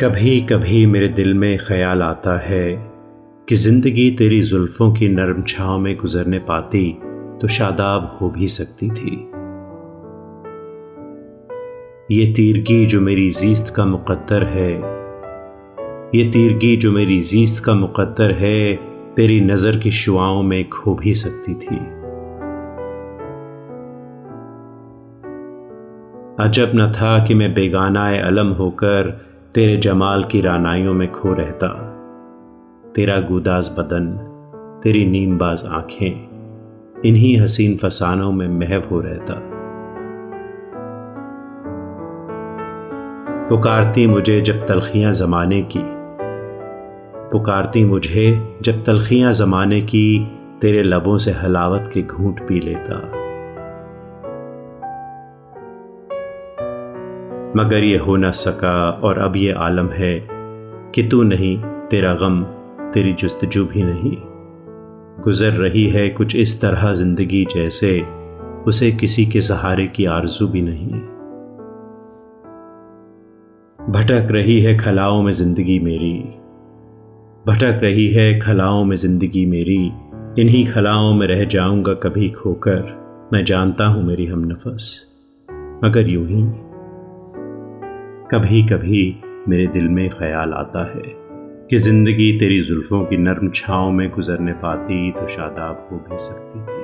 کبھی کبھی میرے دل میں خیال آتا ہے کہ زندگی تیری زلفوں کی نرم چھاؤں میں گزرنے پاتی تو شاداب ہو بھی سکتی تھی۔ یہ تیرگی جو میری زیست کا مقدر ہے، یہ تیرگی جو میری زیست کا مقدر ہے تیری نظر کی شعاؤں میں کھو بھی سکتی تھی۔ عجب نہ تھا کہ میں بیگانہ علم ہو کر تیرے جمال کی رانائیوں میں کھو رہتا تیرا گوداز بدن، تیری نیم باز آنکھیں، انہی حسین فسانوں میں محو ہو رہتا۔ پکارتی مجھے جب تلخیاں زمانے کی۔ پکارتی مجھے جب تلخیاں زمانے کی، تیرے لبوں سے حلاوت کے گھونٹ پی لیتا۔ مگر یہ ہو نہ سکا اور اب یہ عالم ہے کہ تو نہیں، تیرا غم، تیری جستجو بھی نہیں۔ گزر رہی ہے کچھ اس طرح زندگی جیسے، اسے کسی کے سہارے کی آرزو بھی نہیں۔ بھٹک رہی ہے کھلاؤں میں زندگی میری۔ بھٹک رہی ہے کھلاؤں میں زندگی میری۔ انہی کھلاؤں میں رہ جاؤں گا کبھی کھو کر۔ میں جانتا ہوں میری ہم نفس۔ مگر یوں ہی۔ کبھی کبھی میرے دل میں خیال آتا ہے کہ زندگی تیری زلفوں کی نرم چھاؤں میں گزرنے پاتی تو شاداب ہو بھی سکتی تھی۔